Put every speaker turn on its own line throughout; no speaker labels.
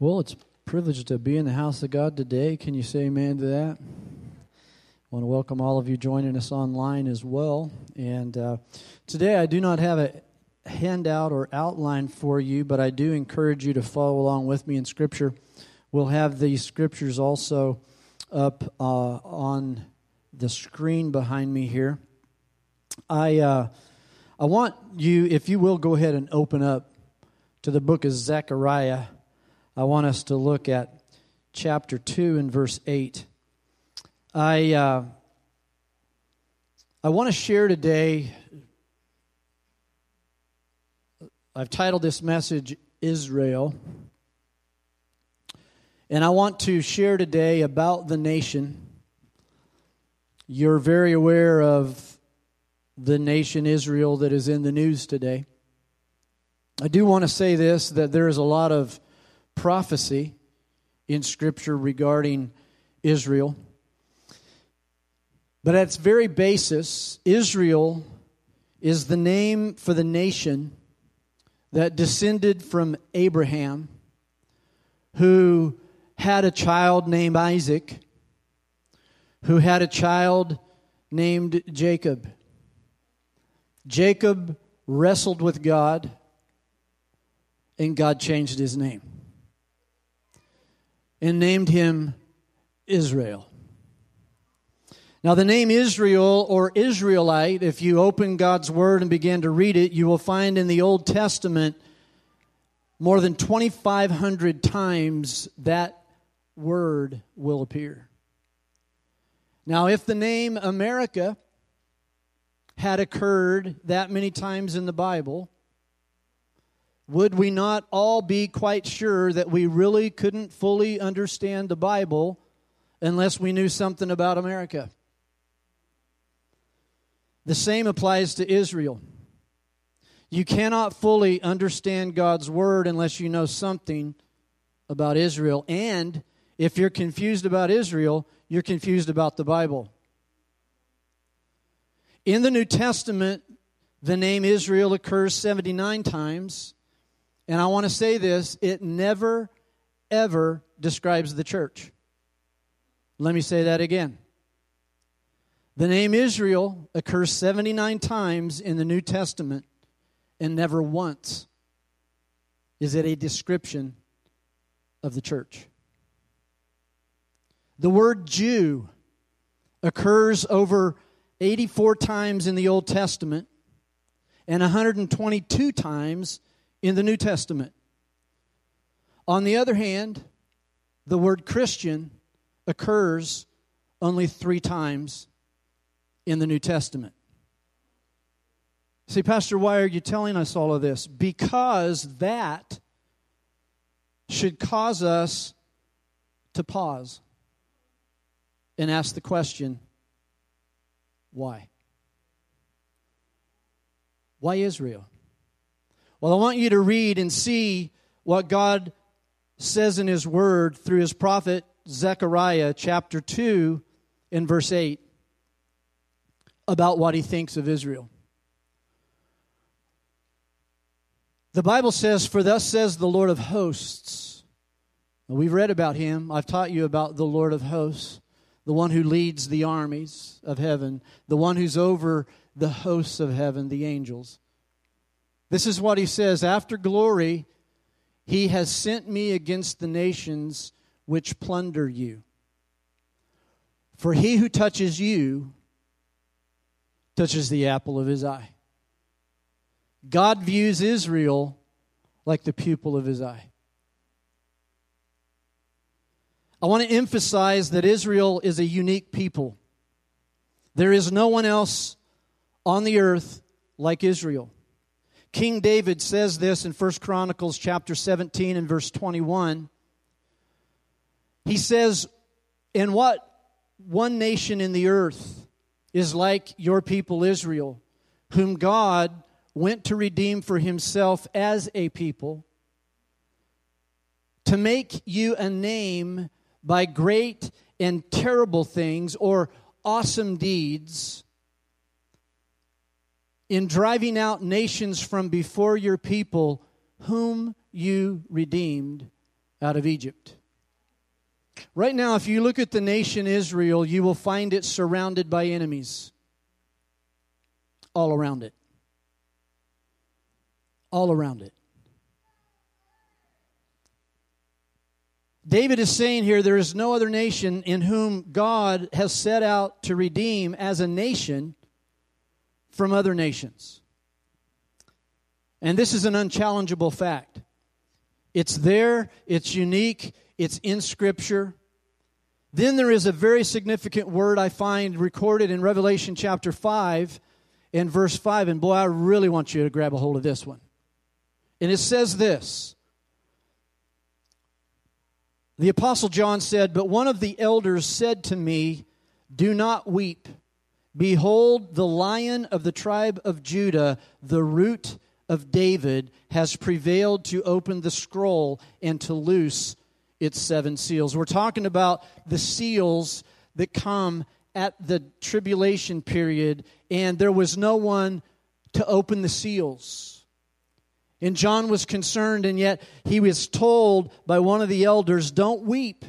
Well, it's privilege to be in the house of God today. Can you say amen to that? I want to welcome all of you joining us online as well. And uh, today I do not have a handout or outline for you, but I do encourage you to follow along with me in Scripture. We'll have these scriptures also up uh, on the screen behind me here. I uh, I want you, if you will, go ahead and open up to the book of Zechariah. I want us to look at chapter 2 and verse 8. I, uh, I want to share today, I've titled this message Israel. And I want to share today about the nation. You're very aware of the nation Israel that is in the news today. I do want to say this that there is a lot of prophecy in Scripture regarding Israel. But at its very basis, Israel is the name for the nation that descended from Abraham, who had a child named Isaac, who had a child named Jacob. Jacob wrestled with God, and God changed his name and named him Israel. Now, the name Israel or Israelite, if you open God's Word and begin to read it, you will find in the Old Testament more than 2,500 times that word will appear. Now, if the name America had occurred that many times in the Bible, would we not all be quite sure that we really couldn't fully understand the Bible unless we knew something about America? The same applies to Israel. You cannot fully understand God's Word unless you know something about Israel. And if you're confused about Israel, you're confused about the Bible. In the New Testament, the name Israel occurs 79 times. And I want to say this it never, ever describes the church. Let me say that again. The name Israel occurs 79 times in the New Testament, and never once is it a description of the church. The word Jew occurs over 84 times in the Old Testament and 122 times in the New Testament. On the other hand, the word Christian occurs only three times in the New Testament. See, Pastor, why are you telling us all of this? Because that should cause us to pause and ask the question why? Why Israel? Well, I want you to read and see what God says in His Word through His prophet Zechariah, chapter 2, in verse 8, about what He thinks of Israel. The Bible says, For thus says the Lord of hosts. we've read about Him. I've taught you about the Lord of hosts, the one who leads the armies of heaven, the one who's over the hosts of heaven, the angels. This is what he says After glory, he has sent me against the nations which plunder you. For he who touches you touches the apple of his eye. God views Israel like the pupil of his eye. I want to emphasize that Israel is a unique people. There is no one else on the earth like Israel. King David says this in 1 Chronicles chapter 17 and verse 21. He says, "In what one nation in the earth is like your people Israel, whom God went to redeem for himself as a people, to make you a name by great and terrible things or awesome deeds." In driving out nations from before your people, whom you redeemed out of Egypt. Right now, if you look at the nation Israel, you will find it surrounded by enemies all around it. All around it. David is saying here there is no other nation in whom God has set out to redeem as a nation from other nations. And this is an unchallengeable fact. It's there, it's unique, it's in Scripture. Then there is a very significant word I find recorded in Revelation chapter 5 and verse 5. And boy, I really want you to grab a hold of this one. And it says this The Apostle John said, But one of the elders said to me, Do not weep. Behold, the lion of the tribe of Judah, the root of David, has prevailed to open the scroll and to loose its seven seals. We're talking about the seals that come at the tribulation period, and there was no one to open the seals. And John was concerned, and yet he was told by one of the elders, Don't weep,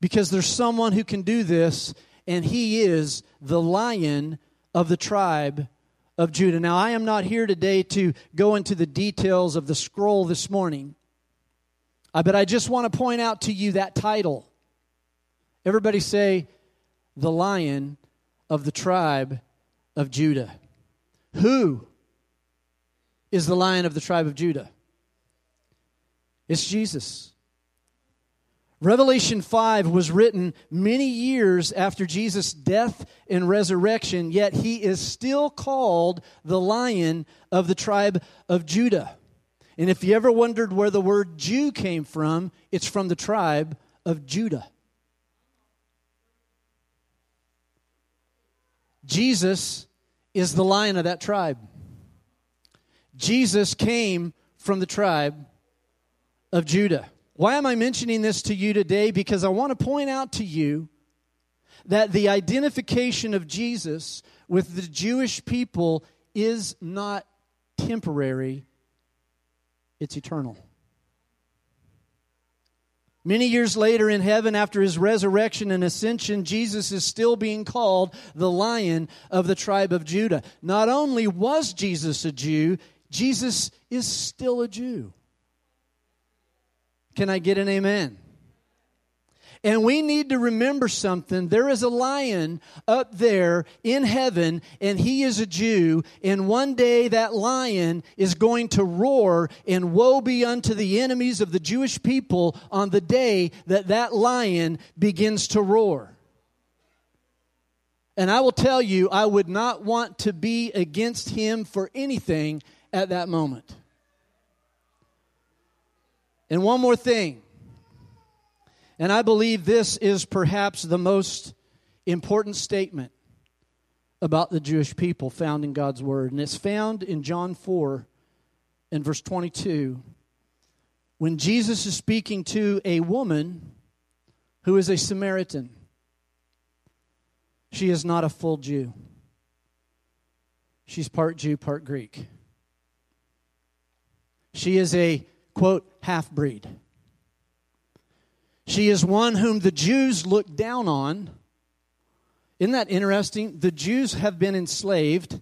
because there's someone who can do this, and he is the lion of the tribe of Judah. Now, I am not here today to go into the details of the scroll this morning, uh, but I just want to point out to you that title. Everybody say, the lion of the tribe of Judah. Who is the lion of the tribe of Judah? It's Jesus. Revelation 5 was written many years after Jesus' death and resurrection, yet he is still called the lion of the tribe of Judah. And if you ever wondered where the word Jew came from, it's from the tribe of Judah. Jesus is the lion of that tribe. Jesus came from the tribe of Judah. Why am I mentioning this to you today? Because I want to point out to you that the identification of Jesus with the Jewish people is not temporary, it's eternal. Many years later in heaven, after his resurrection and ascension, Jesus is still being called the lion of the tribe of Judah. Not only was Jesus a Jew, Jesus is still a Jew. Can I get an amen? And we need to remember something. There is a lion up there in heaven, and he is a Jew. And one day that lion is going to roar, and woe be unto the enemies of the Jewish people on the day that that lion begins to roar. And I will tell you, I would not want to be against him for anything at that moment. And one more thing. And I believe this is perhaps the most important statement about the Jewish people found in God's Word. And it's found in John 4 and verse 22 when Jesus is speaking to a woman who is a Samaritan. She is not a full Jew, she's part Jew, part Greek. She is a quote, half breed. She is one whom the Jews look down on. Isn't that interesting? The Jews have been enslaved.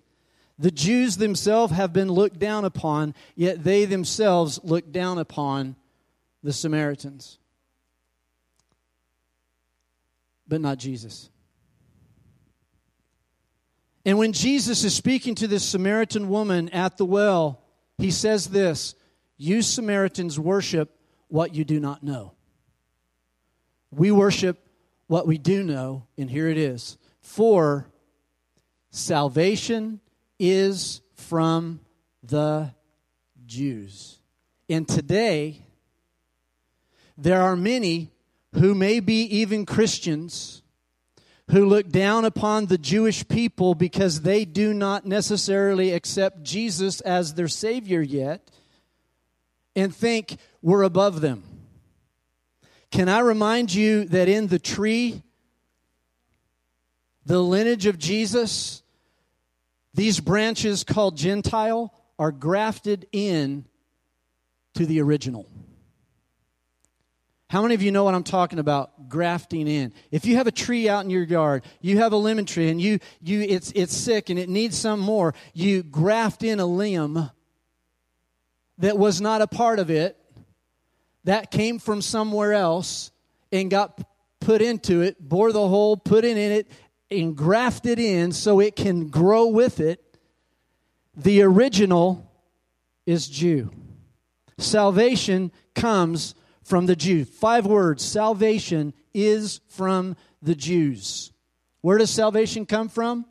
The Jews themselves have been looked down upon, yet they themselves look down upon the Samaritans. But not Jesus. And when Jesus is speaking to this Samaritan woman at the well, he says this you Samaritans worship what you do not know. We worship what we do know, and here it is. For salvation is from the Jews. And today, there are many who may be even Christians who look down upon the Jewish people because they do not necessarily accept Jesus as their Savior yet and think we're above them. Can I remind you that in the tree, the lineage of Jesus, these branches called Gentile are grafted in to the original. How many of you know what I'm talking about? Grafting in. If you have a tree out in your yard, you have a lemon tree and you, you it's, it's sick and it needs some more, you graft in a limb that was not a part of it, that came from somewhere else and got put into it, bore the hole, put it in it, and grafted in so it can grow with it. The original is Jew. Salvation comes from the Jews. Five words salvation is from the Jews. Where does salvation come from?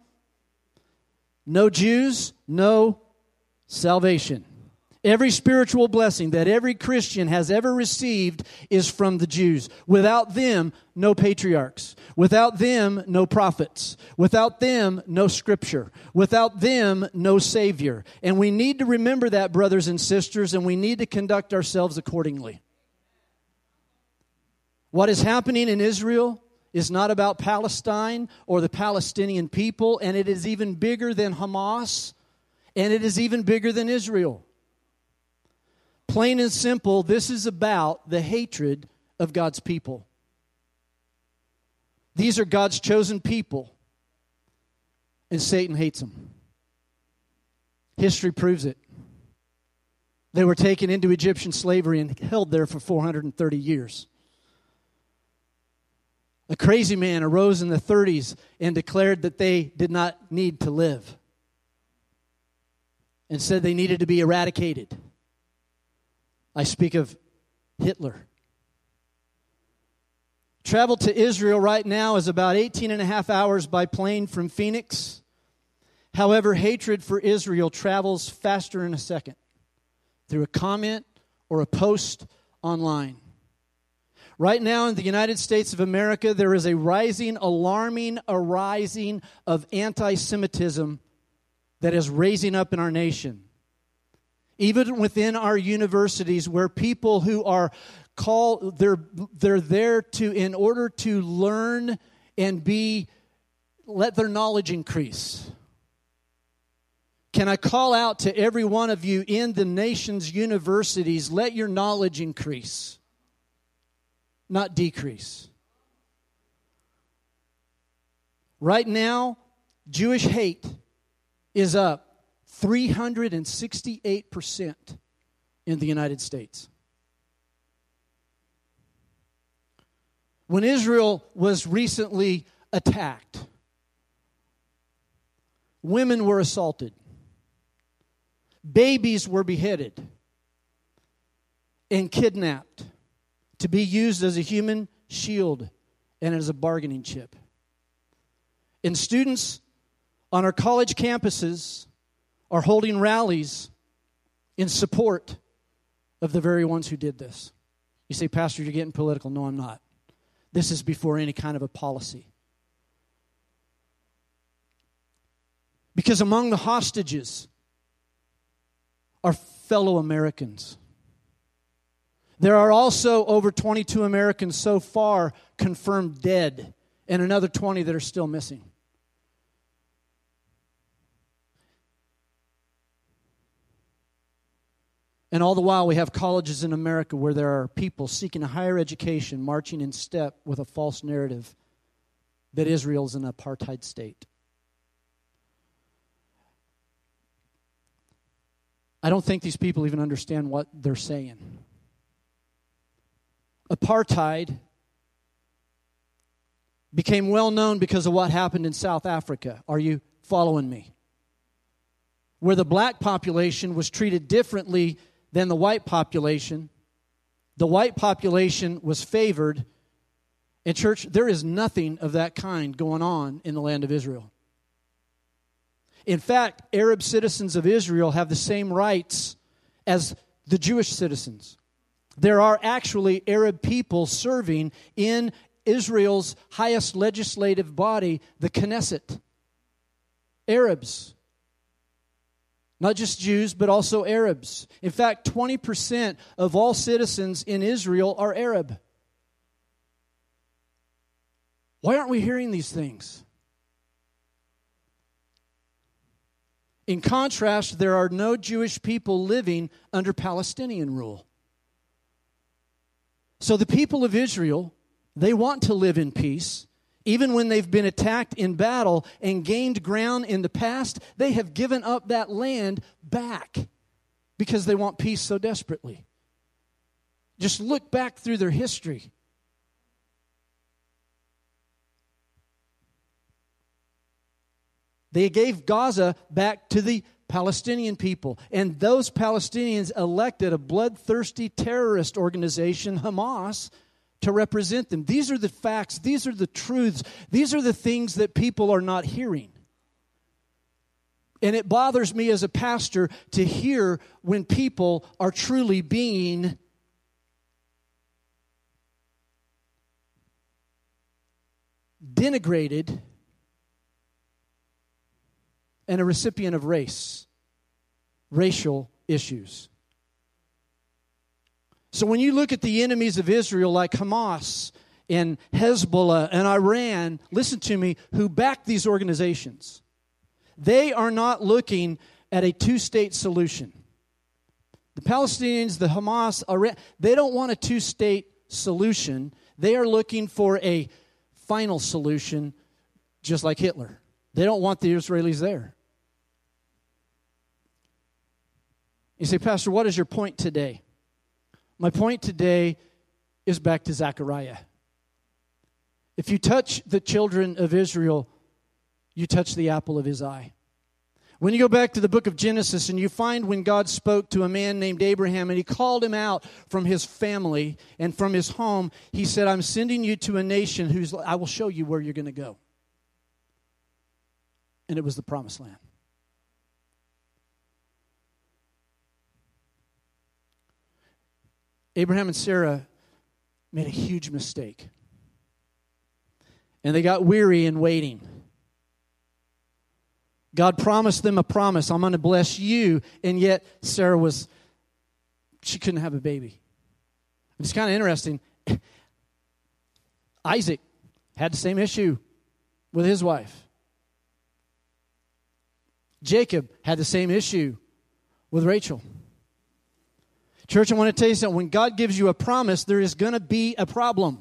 No Jews, no salvation. Every spiritual blessing that every Christian has ever received is from the Jews. Without them, no patriarchs. Without them, no prophets. Without them, no scripture. Without them, no Savior. And we need to remember that, brothers and sisters, and we need to conduct ourselves accordingly. What is happening in Israel is not about Palestine or the Palestinian people, and it is even bigger than Hamas, and it is even bigger than Israel. Plain and simple, this is about the hatred of God's people. These are God's chosen people, and Satan hates them. History proves it. They were taken into Egyptian slavery and held there for 430 years. A crazy man arose in the 30s and declared that they did not need to live and said they needed to be eradicated. I speak of Hitler. Travel to Israel right now is about 18 and a half hours by plane from Phoenix. However, hatred for Israel travels faster in a second through a comment or a post online. Right now in the United States of America, there is a rising, alarming arising of anti Semitism that is raising up in our nation. Even within our universities, where people who are called, they're, they're there to, in order to learn and be, let their knowledge increase. Can I call out to every one of you in the nation's universities, let your knowledge increase? not decrease. Right now, Jewish hate is up 368% in the United States. When Israel was recently attacked, women were assaulted, babies were beheaded and kidnapped to be used as a human shield and as a bargaining chip. And students on our college campuses are holding rallies in support of the very ones who did this. You say, Pastor, you're getting political. No, I'm not. This is before any kind of a policy. Because among the hostages are fellow Americans. There are also over 22 Americans so far confirmed dead, and another 20 that are still missing. And all the while, we have colleges in America where there are people seeking a higher education, marching in step with a false narrative that Israel is an apartheid state. I don't think these people even understand what they're saying apartheid became well known because of what happened in South Africa. Are you following me? Where the black population was treated differently than the white population. The white population was favored. In church, there is nothing of that kind going on in the land of Israel. In fact, Arab citizens of Israel have the same rights as the Jewish citizens there are actually Arab people serving in Israel's highest legislative body, the Knesset. Arabs. Not just Jews, but also Arabs. In fact, 20% of all citizens in Israel are Arab. Why aren't we hearing these things? In contrast, there are no Jewish people living under Palestinian rule. So the people of Israel, they want to live in peace. Even when they've been attacked in battle and gained ground in the past, they have given up that land back because they want peace so desperately. Just look back through their history. They gave Gaza back to the Palestinian people. And those Palestinians elected a bloodthirsty terrorist organization, Hamas, to represent them. These are the facts, these are the truths, these are the things that people are not hearing. And it bothers me as a pastor to hear when people are truly being denigrated and a recipient of race, racial issues. So when you look at the enemies of Israel like Hamas and Hezbollah and Iran, listen to me, who back these organizations, they are not looking at a two state solution. The Palestinians, the Hamas, Iran, they don't want a two state solution. They are looking for a final solution, just like Hitler. They don't want the Israelis there. You say, Pastor, what is your point today? My point today is back to Zechariah. If you touch the children of Israel, you touch the apple of his eye. When you go back to the book of Genesis and you find when God spoke to a man named Abraham and he called him out from his family and from his home, he said, I'm sending you to a nation whose I will show you where you're going to go. And it was the promised land. Abraham and Sarah made a huge mistake. And they got weary in waiting. God promised them a promise I'm going to bless you, and yet Sarah was, she couldn't have a baby. It's kind of interesting. Isaac had the same issue with his wife. Jacob had the same issue with Rachel. Church, I want to tell you something. When God gives you a promise, there is going to be a problem.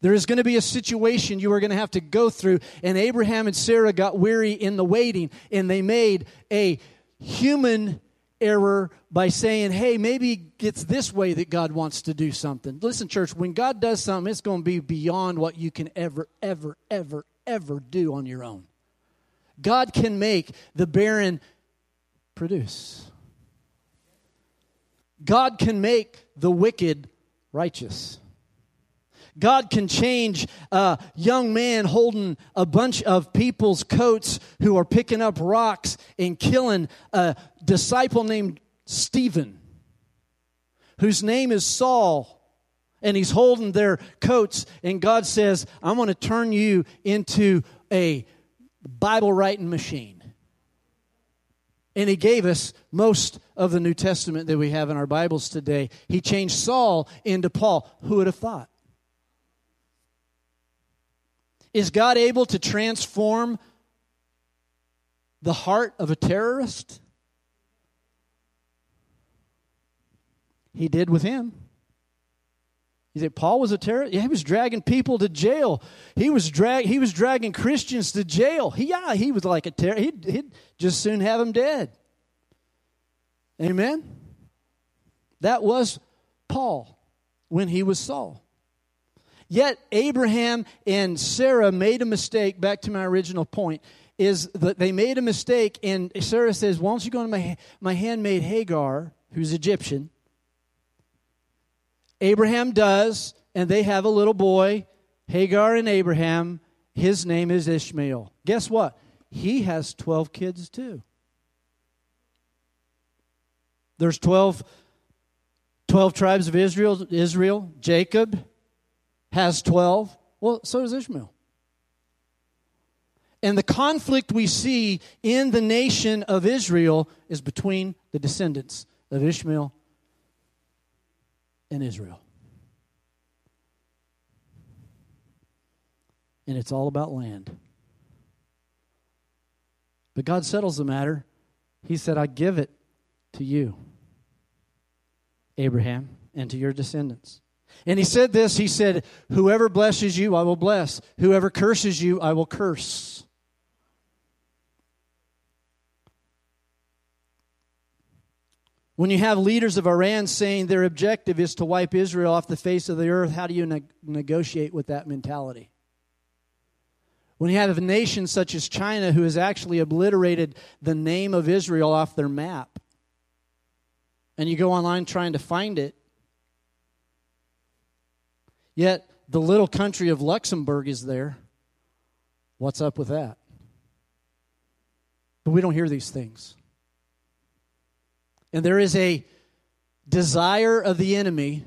There is going to be a situation you are going to have to go through. And Abraham and Sarah got weary in the waiting, and they made a human error by saying, hey, maybe it's this way that God wants to do something. Listen, church, when God does something, it's going to be beyond what you can ever, ever, ever, ever do on your own. God can make the barren produce. God can make the wicked righteous. God can change a young man holding a bunch of people's coats who are picking up rocks and killing a disciple named Stephen, whose name is Saul. And he's holding their coats, and God says, I'm going to turn you into a Bible writing machine. And he gave us most of the New Testament that we have in our Bibles today. He changed Saul into Paul. Who would have thought? Is God able to transform the heart of a terrorist? He did with him. You say Paul was a terrorist? Yeah, he was dragging people to jail. He was drag he was dragging Christians to jail. He, yeah, he was like a terrorist. He'd, he'd just soon have them dead. Amen. That was Paul when he was Saul. Yet Abraham and Sarah made a mistake. Back to my original point is that they made a mistake, and Sarah says, "Why don't you go to my my handmaid Hagar, who's Egyptian?" Abraham does, and they have a little boy, Hagar and Abraham. His name is Ishmael. Guess what? He has 12 kids too. There's 12, 12 tribes of Israel. Israel, Jacob has 12. Well, so does Ishmael. And the conflict we see in the nation of Israel is between the descendants of Ishmael in Israel. And it's all about land. But God settles the matter. He said, I give it to you, Abraham, and to your descendants. And he said this He said, Whoever blesses you, I will bless. Whoever curses you, I will curse. When you have leaders of Iran saying their objective is to wipe Israel off the face of the earth, how do you ne- negotiate with that mentality? When you have a nation such as China who has actually obliterated the name of Israel off their map, and you go online trying to find it, yet the little country of Luxembourg is there, what's up with that? But we don't hear these things. And there is a desire of the enemy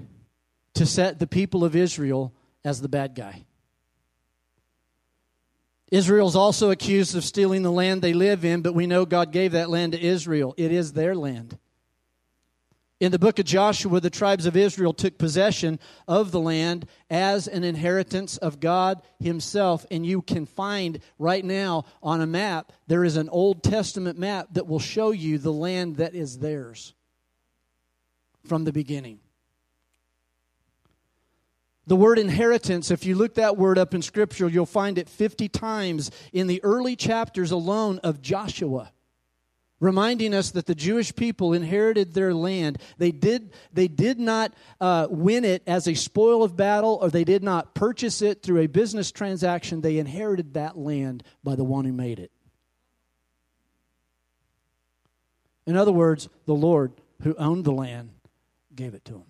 to set the people of Israel as the bad guy. Israel is also accused of stealing the land they live in, but we know God gave that land to Israel. It is their land. In the book of Joshua, the tribes of Israel took possession of the land as an inheritance of God Himself. And you can find right now on a map, there is an Old Testament map that will show you the land that is theirs from the beginning. The word inheritance, if you look that word up in Scripture, you'll find it 50 times in the early chapters alone of Joshua reminding us that the Jewish people inherited their land. They did, they did not uh, win it as a spoil of battle, or they did not purchase it through a business transaction. They inherited that land by the one who made it. In other words, the Lord who owned the land gave it to them.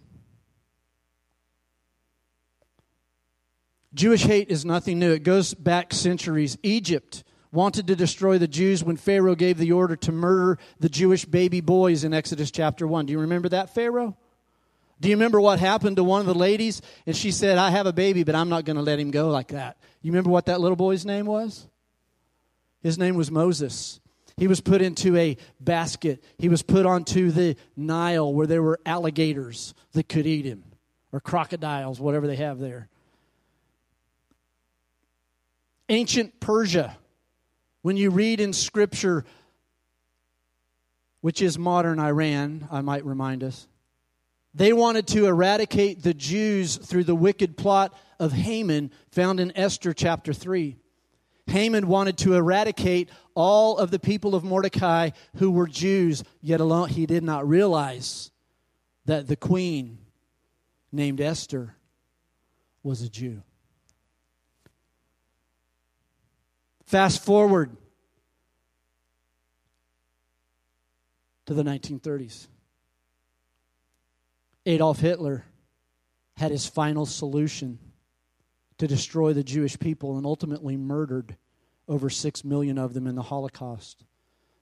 Jewish hate is nothing new. It goes back centuries. Egypt wanted to destroy the Jews when Pharaoh gave the order to murder the Jewish baby boys in Exodus chapter 1. Do you remember that, Pharaoh? Do you remember what happened to one of the ladies? And she said, I have a baby, but I'm not going to let him go like that. You remember what that little boy's name was? His name was Moses. He was put into a basket. He was put onto the Nile where there were alligators that could eat him, or crocodiles, whatever they have there. Ancient Persia when you read in Scripture, which is modern Iran, I might remind us, they wanted to eradicate the Jews through the wicked plot of Haman found in Esther chapter 3. Haman wanted to eradicate all of the people of Mordecai who were Jews, yet alone he did not realize that the queen named Esther was a Jew. Fast forward to the 1930s. Adolf Hitler had his final solution to destroy the Jewish people and ultimately murdered over six million of them in the Holocaust.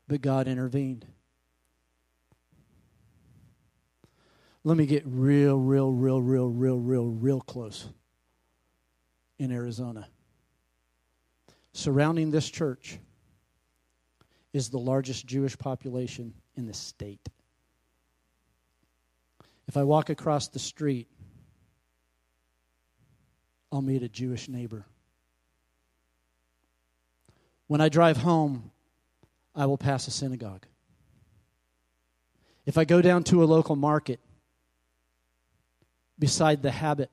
But God intervened. Let me get real, real, real, real, real, real, real close in Arizona surrounding this church is the largest Jewish population in the state. If I walk across the street, I'll meet a Jewish neighbor. When I drive home, I will pass a synagogue. If I go down to a local market, beside the Habit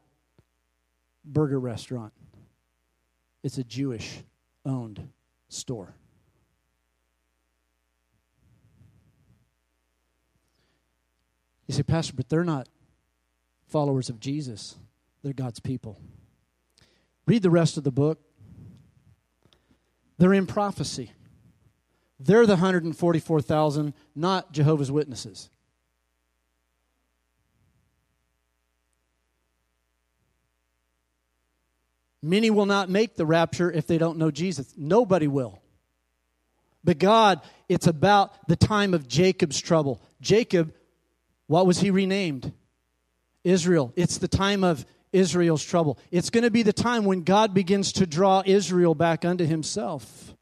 Burger Restaurant, it's a Jewish owned store. You say, Pastor, but they're not followers of Jesus, they're God's people. Read the rest of the book. They're in prophecy. They're the 144,000, not Jehovah's Witnesses. Many will not make the rapture if they don't know Jesus. Nobody will. But God, it's about the time of Jacob's trouble. Jacob, what was he renamed? Israel. It's the time of Israel's trouble. It's going to be the time when God begins to draw Israel back unto himself.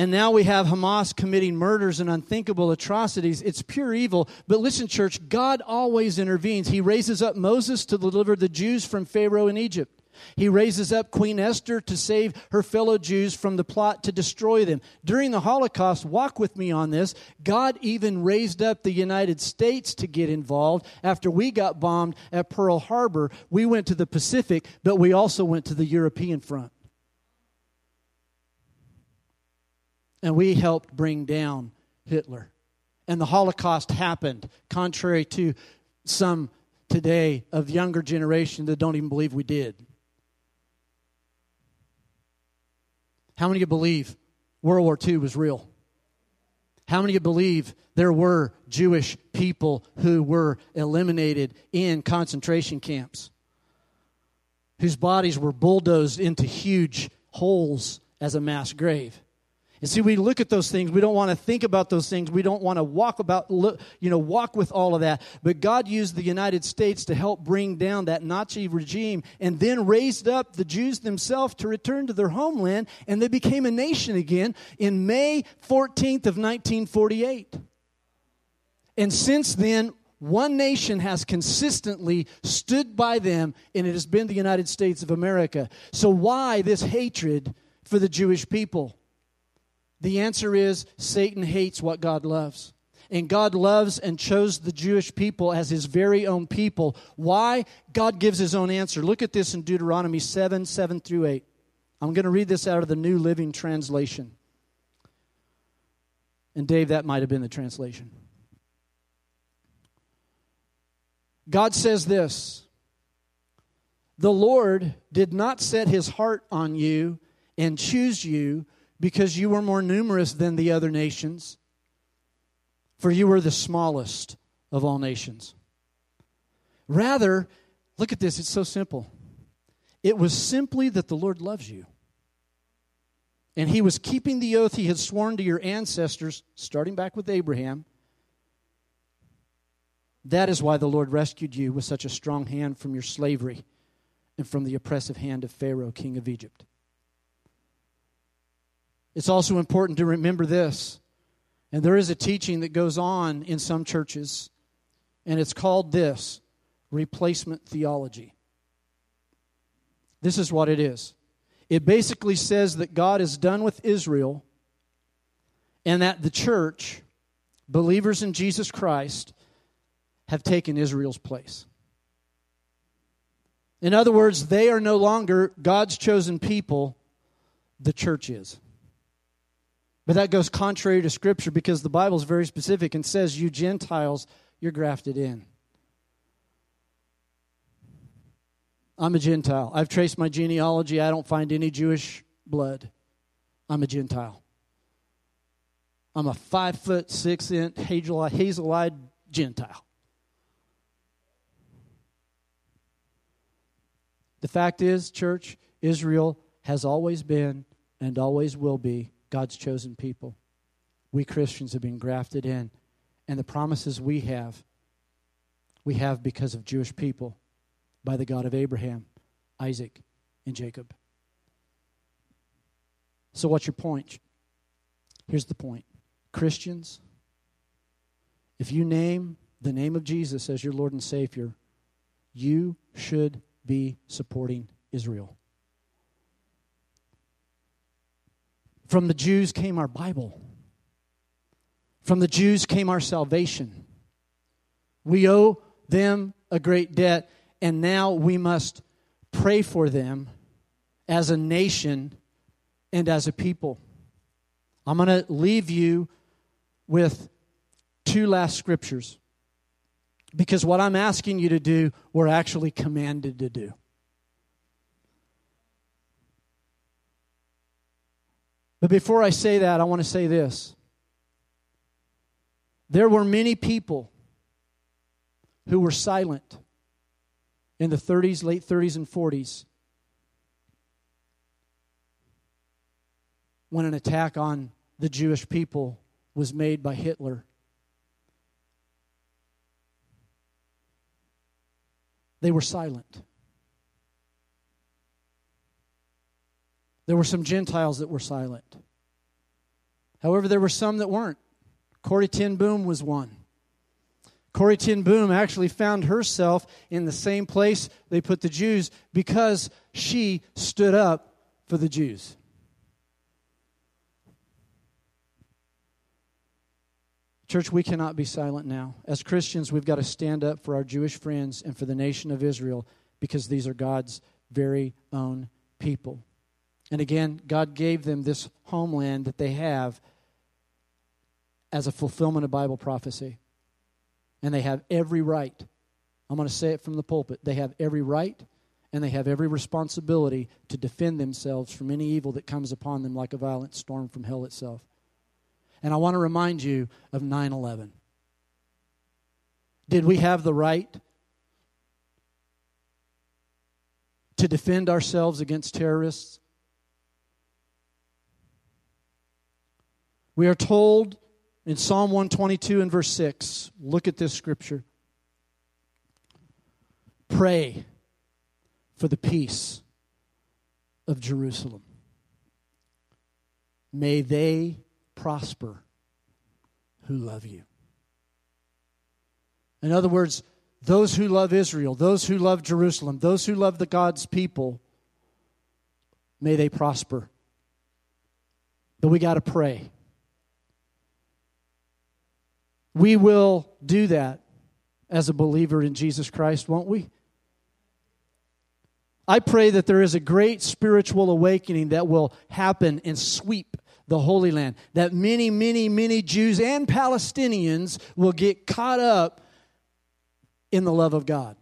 And now we have Hamas committing murders and unthinkable atrocities. It's pure evil. But listen, church, God always intervenes. He raises up Moses to deliver the Jews from Pharaoh in Egypt. He raises up Queen Esther to save her fellow Jews from the plot to destroy them. During the Holocaust, walk with me on this, God even raised up the United States to get involved. After we got bombed at Pearl Harbor, we went to the Pacific, but we also went to the European front. And we helped bring down Hitler. And the Holocaust happened, contrary to some today of younger generation that don't even believe we did. How many of you believe World War II was real? How many of you believe there were Jewish people who were eliminated in concentration camps? Whose bodies were bulldozed into huge holes as a mass grave? And see, we look at those things. We don't want to think about those things. We don't want to walk about, you know, walk with all of that. But God used the United States to help bring down that Nazi regime and then raised up the Jews themselves to return to their homeland. And they became a nation again in May 14th of 1948. And since then, one nation has consistently stood by them, and it has been the United States of America. So, why this hatred for the Jewish people? The answer is Satan hates what God loves. And God loves and chose the Jewish people as his very own people. Why? God gives his own answer. Look at this in Deuteronomy 7 7 through 8. I'm going to read this out of the New Living Translation. And Dave, that might have been the translation. God says this The Lord did not set his heart on you and choose you because you were more numerous than the other nations, for you were the smallest of all nations. Rather, look at this, it's so simple. It was simply that the Lord loves you. And he was keeping the oath he had sworn to your ancestors, starting back with Abraham. That is why the Lord rescued you with such a strong hand from your slavery and from the oppressive hand of Pharaoh, king of Egypt. It's also important to remember this. And there is a teaching that goes on in some churches, and it's called this replacement theology. This is what it is it basically says that God is done with Israel, and that the church, believers in Jesus Christ, have taken Israel's place. In other words, they are no longer God's chosen people, the church is. But that goes contrary to Scripture because the Bible is very specific and says, You Gentiles, you're grafted in. I'm a Gentile. I've traced my genealogy. I don't find any Jewish blood. I'm a Gentile. I'm a five foot six inch hazel eyed Gentile. The fact is, church, Israel has always been and always will be God's chosen people. We Christians have been grafted in. And the promises we have, we have because of Jewish people by the God of Abraham, Isaac, and Jacob. So, what's your point? Here's the point Christians, if you name the name of Jesus as your Lord and Savior, you should be supporting Israel. From the Jews came our Bible. From the Jews came our salvation. We owe them a great debt, and now we must pray for them as a nation and as a people. I'm going to leave you with two last scriptures because what I'm asking you to do, we're actually commanded to do. But before I say that, I want to say this. There were many people who were silent in the 30s, late 30s, and 40s when an attack on the Jewish people was made by Hitler. They were silent. There were some Gentiles that were silent. However, there were some that weren't. Corrie ten Boom was one. Corrie ten Boom actually found herself in the same place they put the Jews because she stood up for the Jews. Church, we cannot be silent now. As Christians, we've got to stand up for our Jewish friends and for the nation of Israel because these are God's very own people. And again, God gave them this homeland that they have as a fulfillment of Bible prophecy. And they have every right. I'm going to say it from the pulpit. They have every right and they have every responsibility to defend themselves from any evil that comes upon them like a violent storm from hell itself. And I want to remind you of 9 11. Did we have the right to defend ourselves against terrorists? We are told in Psalm 122 and verse 6, look at this scripture. Pray for the peace of Jerusalem. May they prosper who love you. In other words, those who love Israel, those who love Jerusalem, those who love the God's people, may they prosper. But we got to pray. We will do that as a believer in Jesus Christ, won't we? I pray that there is a great spiritual awakening that will happen and sweep the Holy Land. That many, many, many Jews and Palestinians will get caught up in the love of God.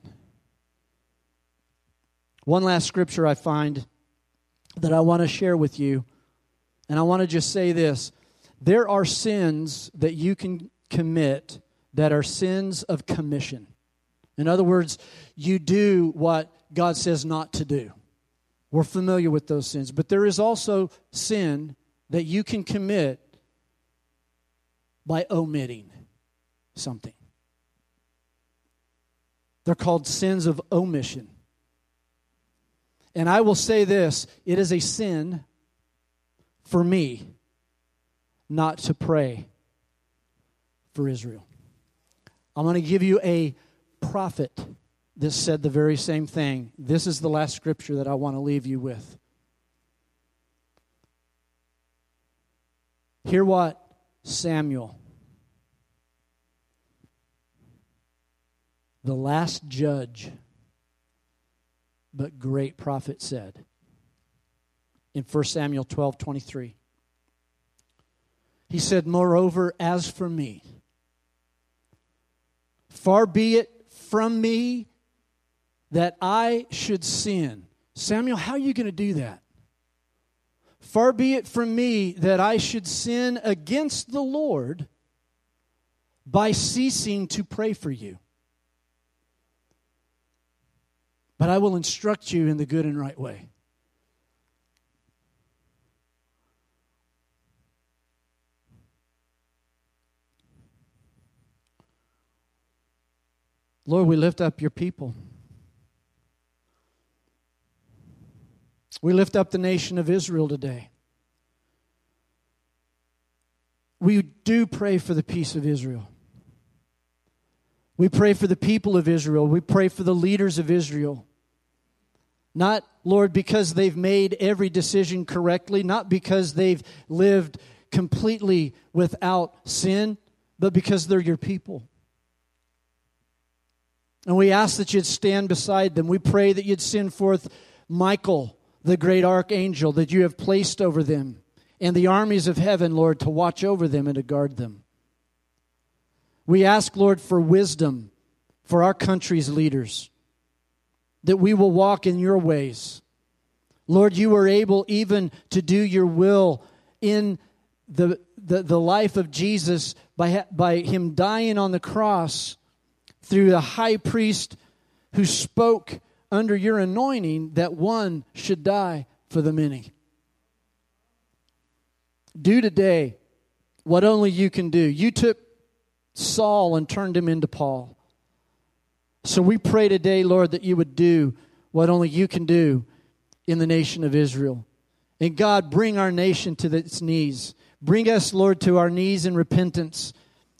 One last scripture I find that I want to share with you, and I want to just say this. There are sins that you can commit that are sins of commission. In other words, you do what God says not to do. We're familiar with those sins. But there is also sin that you can commit by omitting something. They're called sins of omission. And I will say this it is a sin for me not to pray for Israel. I'm going to give you a prophet that said the very same thing. This is the last scripture that I want to leave you with. Hear what Samuel, the last judge, but great prophet, said in 1 Samuel 12 23. He said, Moreover, as for me, far be it from me that I should sin. Samuel, how are you going to do that? Far be it from me that I should sin against the Lord by ceasing to pray for you. But I will instruct you in the good and right way. Lord, we lift up your people. We lift up the nation of Israel today. We do pray for the peace of Israel. We pray for the people of Israel. We pray for the leaders of Israel. Not, Lord, because they've made every decision correctly, not because they've lived completely without sin, but because they're your people. And we ask that you'd stand beside them. We pray that you'd send forth Michael the great archangel that you have placed over them, and the armies of heaven, Lord, to watch over them and to guard them. We ask, Lord, for wisdom for our country's leaders, that we will walk in your ways. Lord, you are able even to do your will in the, the, the life of Jesus by, by him dying on the cross through the high priest who spoke under your anointing that one should die for the many. Do today what only you can do. You took Saul and turned him into Paul. So we pray today, Lord, that you would do what only you can do in the nation of Israel. And God, bring our nation to its knees. Bring us, Lord, to our knees in repentance.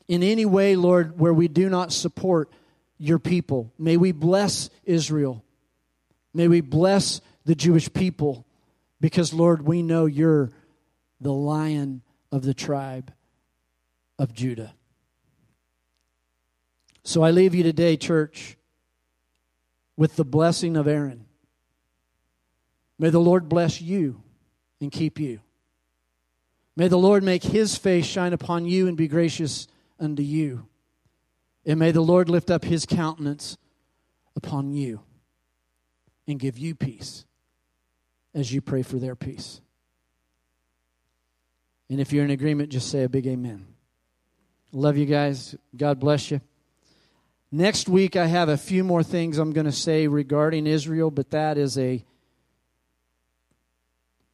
In any way, Lord, where we do not support your people. May we bless Israel. May we bless the Jewish people because, Lord, we know you're the lion of the tribe of Judah. So I leave you today, church, with the blessing of Aaron. May the Lord bless you and keep you. May the Lord make his face shine upon you and be gracious unto you. And may the Lord lift up his countenance upon you and give you peace as you pray for their peace. And if you're in agreement, just say a big amen. Love you guys. God bless you. Next week, I have a few more things I'm going to say regarding Israel, but that is a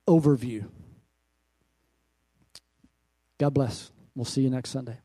overview. God bless. We'll see you next Sunday.